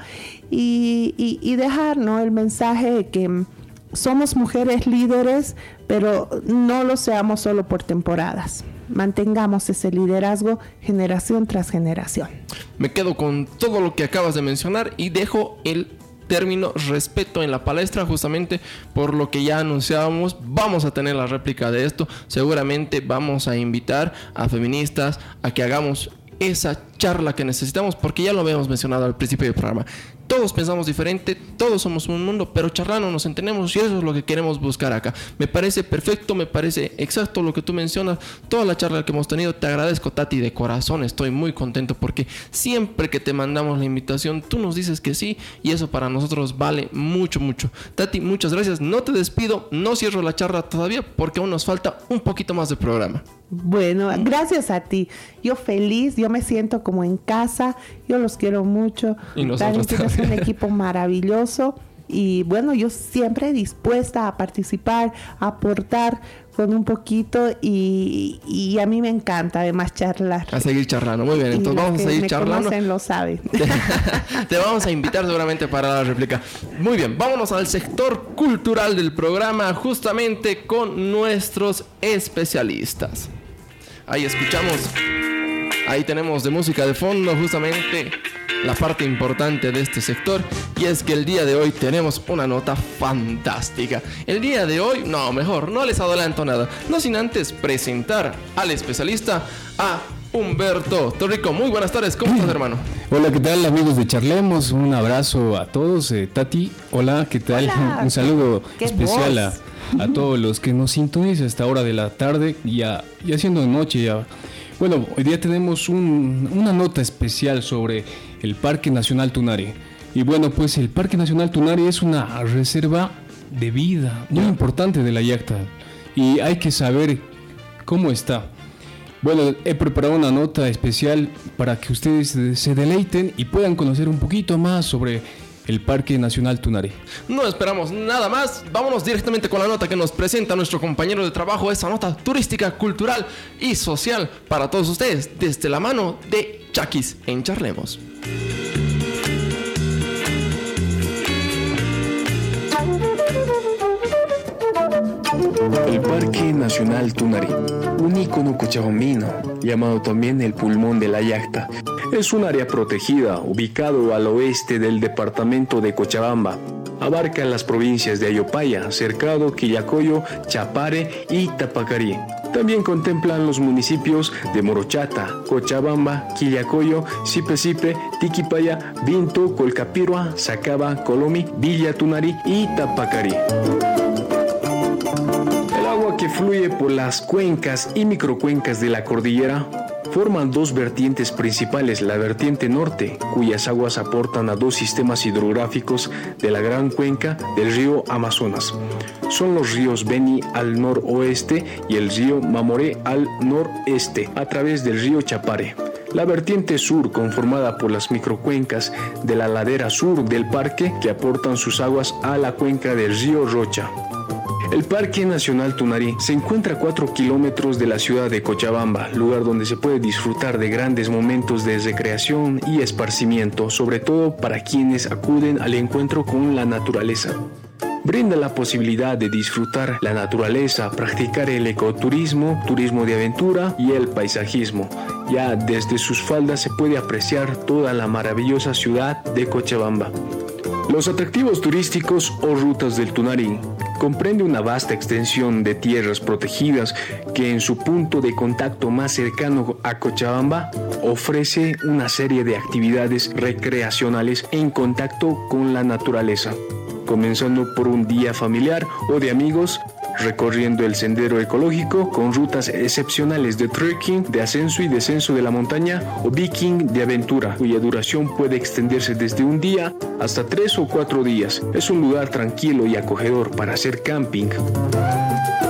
y, dejar ¿no? el mensaje de que somos mujeres líderes, pero no lo seamos solo por temporadas. Mantengamos ese liderazgo generación tras generación. Me quedo con todo lo que acabas de mencionar y dejo el término respeto en la palestra justamente por lo que ya anunciábamos vamos a tener la réplica de esto seguramente vamos a invitar a feministas a que hagamos esa charla que necesitamos porque ya lo habíamos mencionado al principio del programa todos pensamos diferente, todos somos un mundo, pero charlando nos entendemos y eso es lo que queremos buscar acá. Me parece perfecto, me parece exacto lo que tú mencionas. Toda la charla que hemos tenido, te agradezco Tati de corazón, estoy muy contento porque siempre que te mandamos la invitación, tú nos dices que sí y eso para nosotros vale mucho, mucho. Tati, muchas gracias. No te despido, no cierro la charla todavía porque aún nos falta un poquito más de programa. Bueno, gracias a ti. Yo feliz, yo me siento como en casa, yo los quiero mucho. Y nosotros También tienes un equipo maravilloso y bueno, yo siempre dispuesta a participar, a aportar con un poquito y, y a mí me encanta además charlar. A seguir charlando, muy bien. Entonces vamos a seguir me charlando. conocen lo saben. <laughs> Te vamos a invitar seguramente para la réplica. Muy bien, vámonos al sector cultural del programa, justamente con nuestros especialistas. Ahí escuchamos, ahí tenemos de música de fondo justamente la parte importante de este sector y es que el día de hoy tenemos una nota fantástica. El día de hoy, no, mejor, no les adelanto nada, no sin antes presentar al especialista, a Humberto Torrico. Muy buenas tardes, ¿cómo estás hermano? Hola, ¿qué tal amigos de Charlemos? Un abrazo a todos. Eh, Tati, hola, ¿qué tal? Hola. Un saludo Qué especial voz. a todos los que nos sintonizan a esta hora de la tarde, ya, ya siendo noche ya. Bueno, hoy día tenemos un- una nota especial sobre el Parque Nacional Tunari. Y bueno, pues el Parque Nacional Tunari es una reserva de vida muy importante de la Yacta. Y hay que saber cómo está. Bueno, he preparado una nota especial para que ustedes se deleiten y puedan conocer un poquito más sobre el Parque Nacional Tunari. No esperamos nada más. Vámonos directamente con la nota que nos presenta nuestro compañero de trabajo. Esa nota turística, cultural y social para todos ustedes desde la mano de Chakis en Charlemos. El Parque Nacional Tunari, un ícono cochabambino, llamado también el pulmón de la Yacta, es un área protegida ubicado al oeste del departamento de Cochabamba. Abarca las provincias de Ayopaya, Cercado, Quillacoyo, Chapare y Tapacarí. También contemplan los municipios de Morochata, Cochabamba, Quillacoyo, Sipe-Sipe, Tiquipaya, Vinto, Colcapirua, Sacaba, Colomi, Villa Tunari y Tapacarí. Que fluye por las cuencas y microcuencas de la cordillera forman dos vertientes principales, la vertiente norte, cuyas aguas aportan a dos sistemas hidrográficos de la gran cuenca del río Amazonas. Son los ríos Beni al noroeste y el río Mamoré al noreste, a través del río Chapare. La vertiente sur, conformada por las microcuencas de la ladera sur del parque, que aportan sus aguas a la cuenca del río Rocha. El Parque Nacional Tunari se encuentra a 4 kilómetros de la ciudad de Cochabamba, lugar donde se puede disfrutar de grandes momentos de recreación y esparcimiento, sobre todo para quienes acuden al encuentro con la naturaleza. Brinda la posibilidad de disfrutar la naturaleza, practicar el ecoturismo, turismo de aventura y el paisajismo. Ya desde sus faldas se puede apreciar toda la maravillosa ciudad de Cochabamba. Los atractivos turísticos o rutas del Tunari comprende una vasta extensión de tierras protegidas que en su punto de contacto más cercano a Cochabamba ofrece una serie de actividades recreacionales en contacto con la naturaleza, comenzando por un día familiar o de amigos recorriendo el sendero ecológico con rutas excepcionales de trekking, de ascenso y descenso de la montaña o viking de aventura, cuya duración puede extenderse desde un día hasta tres o cuatro días. Es un lugar tranquilo y acogedor para hacer camping.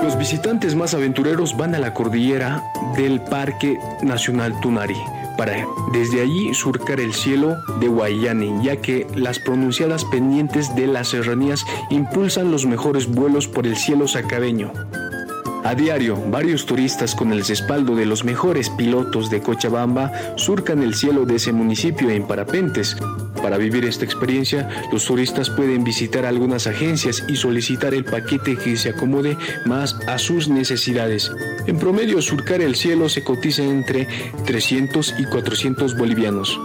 Los visitantes más aventureros van a la cordillera del Parque Nacional Tunari para desde allí surcar el cielo de Guayani, ya que las pronunciadas pendientes de las serranías impulsan los mejores vuelos por el cielo sacabeño. A diario, varios turistas con el respaldo de los mejores pilotos de Cochabamba surcan el cielo de ese municipio en parapentes. Para vivir esta experiencia, los turistas pueden visitar algunas agencias y solicitar el paquete que se acomode más a sus necesidades. En promedio, surcar el cielo se cotiza entre 300 y 400 bolivianos.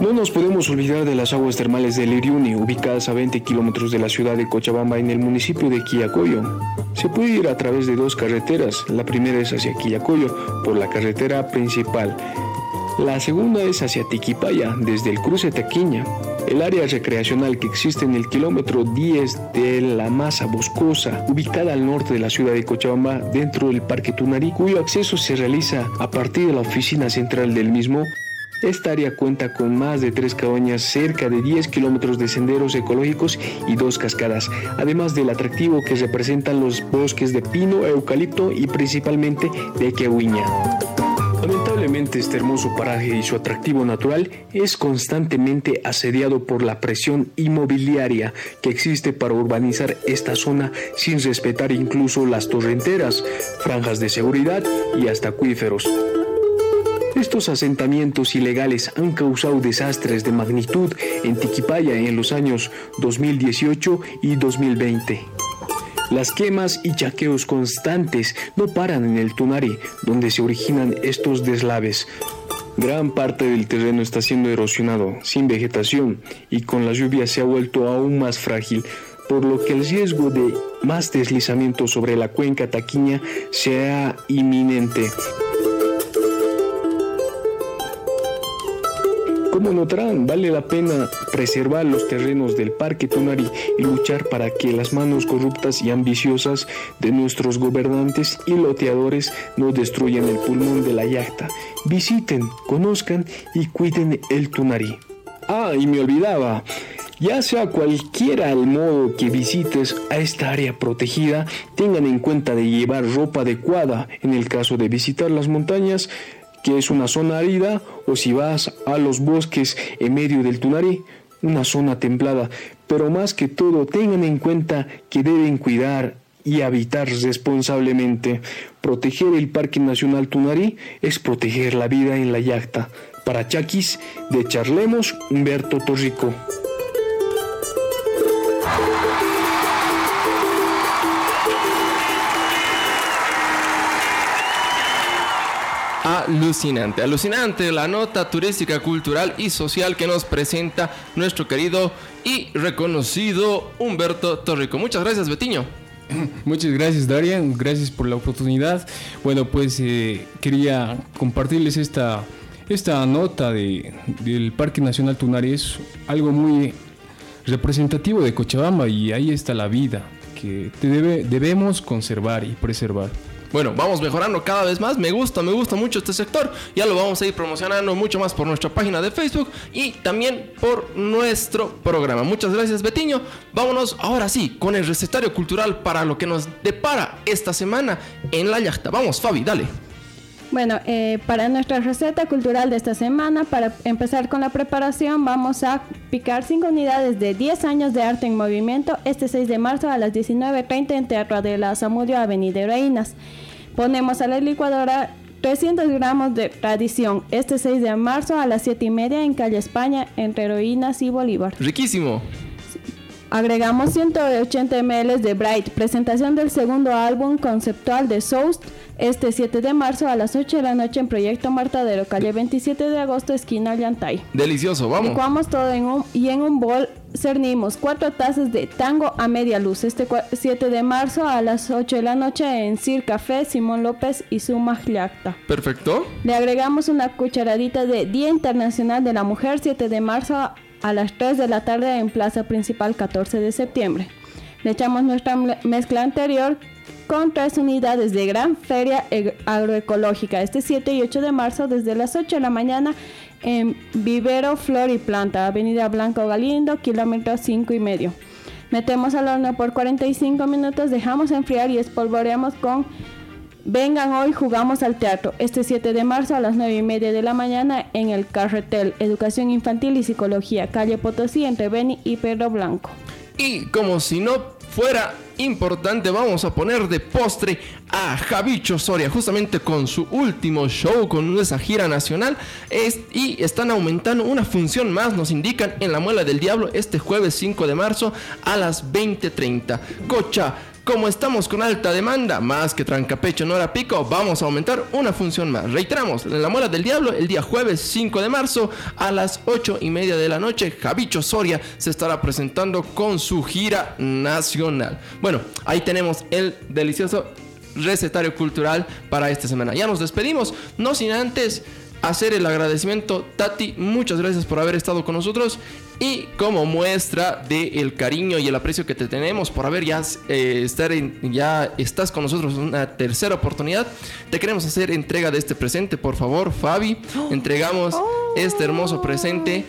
No nos podemos olvidar de las aguas termales del Iriuni, ubicadas a 20 kilómetros de la ciudad de Cochabamba en el municipio de Quillacoyo. Se puede ir a través de dos carreteras. La primera es hacia Quillacoyo, por la carretera principal. La segunda es hacia Tiquipaya, desde el cruce Taquiña. El área recreacional que existe en el kilómetro 10 de la masa boscosa, ubicada al norte de la ciudad de Cochabamba, dentro del Parque Tunari, cuyo acceso se realiza a partir de la oficina central del mismo, esta área cuenta con más de tres cabañas, cerca de 10 kilómetros de senderos ecológicos y dos cascadas, además del atractivo que representan los bosques de pino, eucalipto y principalmente de quehuiña. Lamentablemente este hermoso paraje y su atractivo natural es constantemente asediado por la presión inmobiliaria que existe para urbanizar esta zona sin respetar incluso las torrenteras, franjas de seguridad y hasta acuíferos. Estos asentamientos ilegales han causado desastres de magnitud en Tiquipaya en los años 2018 y 2020. Las quemas y chaqueos constantes no paran en el Tunari, donde se originan estos deslaves. Gran parte del terreno está siendo erosionado, sin vegetación, y con la lluvia se ha vuelto aún más frágil, por lo que el riesgo de más deslizamiento sobre la cuenca taquiña sea inminente. Como notarán, vale la pena preservar los terrenos del Parque Tunari y luchar para que las manos corruptas y ambiciosas de nuestros gobernantes y loteadores no destruyan el pulmón de la yacta. Visiten, conozcan y cuiden el Tunari. Ah, y me olvidaba. Ya sea cualquiera el modo que visites a esta área protegida, tengan en cuenta de llevar ropa adecuada en el caso de visitar las montañas, que es una zona árida, o si vas a los bosques en medio del Tunari, una zona templada. Pero más que todo, tengan en cuenta que deben cuidar y habitar responsablemente. Proteger el Parque Nacional Tunari es proteger la vida en la yacta. Para Chaquis, de Charlemos, Humberto Torrico. Alucinante, alucinante la nota turística, cultural y social que nos presenta nuestro querido y reconocido Humberto Torrico. Muchas gracias, Betiño. <clears throat> Muchas gracias Darian, gracias por la oportunidad. Bueno, pues eh, quería compartirles esta, esta nota de, del Parque Nacional Tunari. Es algo muy representativo de Cochabamba y ahí está la vida que debe, debemos conservar y preservar. Bueno, vamos mejorando cada vez más. Me gusta, me gusta mucho este sector. Ya lo vamos a ir promocionando mucho más por nuestra página de Facebook y también por nuestro programa. Muchas gracias, Betiño. Vámonos ahora sí con el recetario cultural para lo que nos depara esta semana en la yachta. Vamos, Fabi, dale. Bueno, eh, para nuestra receta cultural de esta semana, para empezar con la preparación, vamos a picar 5 unidades de 10 años de arte en movimiento este 6 de marzo a las 19.30 en Teatro de la Zamudio, Avenida Heroínas. Ponemos a la licuadora 300 gramos de tradición este 6 de marzo a las 7 y media en Calle España, entre Heroínas y Bolívar. Riquísimo. Agregamos 180 ml de Bright, presentación del segundo álbum conceptual de Soust, este 7 de marzo a las 8 de la noche en Proyecto Martadero, calle 27 de agosto, esquina Llantay. Delicioso, vamos. Licuamos todo en un, y en un bol cernimos 4 tazas de tango a media luz, este cua- 7 de marzo a las 8 de la noche en Sir Café, Simón López y Suma Llacta. Perfecto. Le agregamos una cucharadita de Día Internacional de la Mujer 7 de marzo a las 3 de la tarde en Plaza Principal 14 de septiembre. Le echamos nuestra mezcla anterior con tres unidades de Gran Feria Eg- Agroecológica este 7 y 8 de marzo desde las 8 de la mañana en Vivero Flor y Planta, Avenida Blanco Galindo, kilómetro 5 y medio. Metemos al horno por 45 minutos, dejamos enfriar y espolvoreamos con Vengan hoy, jugamos al teatro. Este 7 de marzo a las 9 y media de la mañana en el Carretel, Educación Infantil y Psicología, calle Potosí, entre Beni y Pedro Blanco. Y como si no fuera importante, vamos a poner de postre a Javicho Soria, justamente con su último show, con esa gira nacional. Y están aumentando una función más, nos indican en la Muela del Diablo, este jueves 5 de marzo a las 20.30. Cocha. Como estamos con alta demanda, más que trancapecho no era pico, vamos a aumentar una función más. Reiteramos, en la Muela del Diablo, el día jueves 5 de marzo a las 8 y media de la noche, Javicho Soria se estará presentando con su gira nacional. Bueno, ahí tenemos el delicioso recetario cultural para esta semana. Ya nos despedimos, no sin antes hacer el agradecimiento. Tati, muchas gracias por haber estado con nosotros y como muestra del cariño y el aprecio que te tenemos por haber ya, eh, estar en- ya estás con nosotros una tercera oportunidad, te queremos hacer entrega de este presente, por favor, Fabi. <gasps> Entregamos este hermoso presente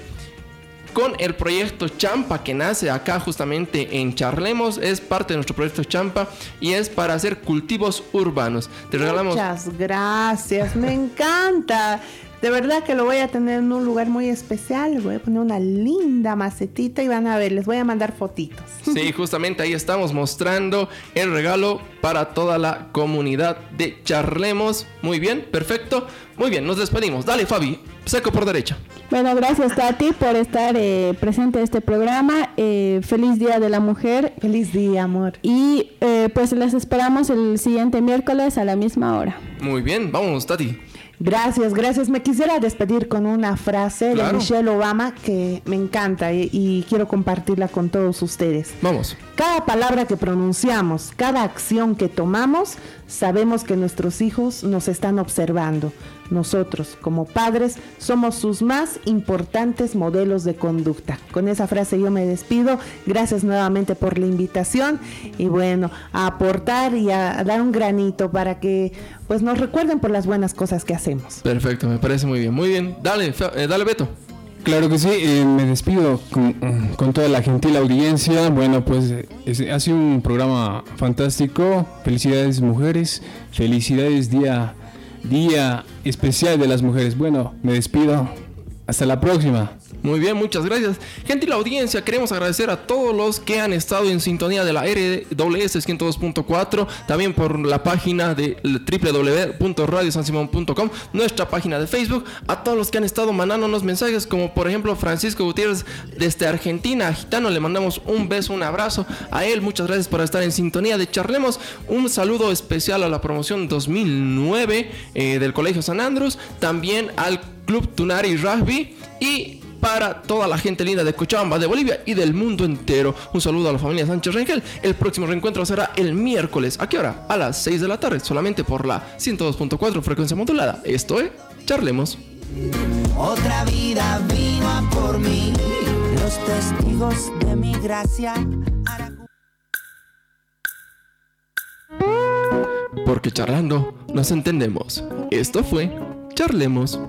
con el proyecto Champa que nace acá justamente en Charlemos. Es parte de nuestro proyecto Champa y es para hacer cultivos urbanos. Te regalamos... Muchas gracias, me encanta. De verdad que lo voy a tener en un lugar muy especial. Voy a poner una linda macetita y van a ver, les voy a mandar fotitos. <laughs> Sí, justamente ahí estamos mostrando el regalo para toda la comunidad de Charlemos. Muy bien, perfecto. Muy bien, nos despedimos. Dale, Fabi, seco por derecha. Bueno, gracias Tati por estar eh, presente en este programa. Eh, feliz Día de la Mujer. Feliz día, amor. Y eh, pues les esperamos el siguiente miércoles a la misma hora. Muy bien, vamos, Tati. Gracias, gracias. Me quisiera despedir con una frase Claro. de Michelle Obama que me encanta y, y quiero compartirla con todos ustedes. Vamos. Cada palabra que pronunciamos, cada acción que tomamos, sabemos que nuestros hijos nos están observando. Nosotros, como padres, somos sus más importantes modelos de conducta. Con esa frase yo me despido. Gracias nuevamente por la invitación y bueno, a aportar y a, dar un granito para que pues nos recuerden por las buenas cosas que hacemos. Perfecto, me parece muy bien. Muy bien, dale, eh, dale, Beto. Claro que sí, eh, me despido con, toda la gentil audiencia. Bueno, pues es- ha sido un programa fantástico. Felicidades mujeres, felicidades día, día especial de las mujeres. Bueno, me despido. Hasta la próxima. Muy bien, muchas gracias. Gentil audiencia, queremos agradecer a todos los que han estado en sintonía de la RWS 102.4, también por la página de www.radiosansimon.com, nuestra página de Facebook, a todos los que han estado mandándonos mensajes, como por ejemplo Francisco Gutiérrez desde Argentina, Gitano, le mandamos un beso, un abrazo a él, muchas gracias por estar en sintonía de Charlemos, un saludo especial a la promoción 2009 eh, del Colegio San Andrés, también al Club Tunari Rugby y para toda la gente linda de Cochabamba, de Bolivia y del mundo entero. Un saludo a la familia Sánchez Rengel. El próximo reencuentro será el miércoles. ¿A qué hora? A las 6 de la tarde, solamente por la 102.4 frecuencia modulada. Esto es Charlemos. Otra vida vino a por mí. Los testigos de mi gracia. Porque charlando nos entendemos. Esto fue Charlemos.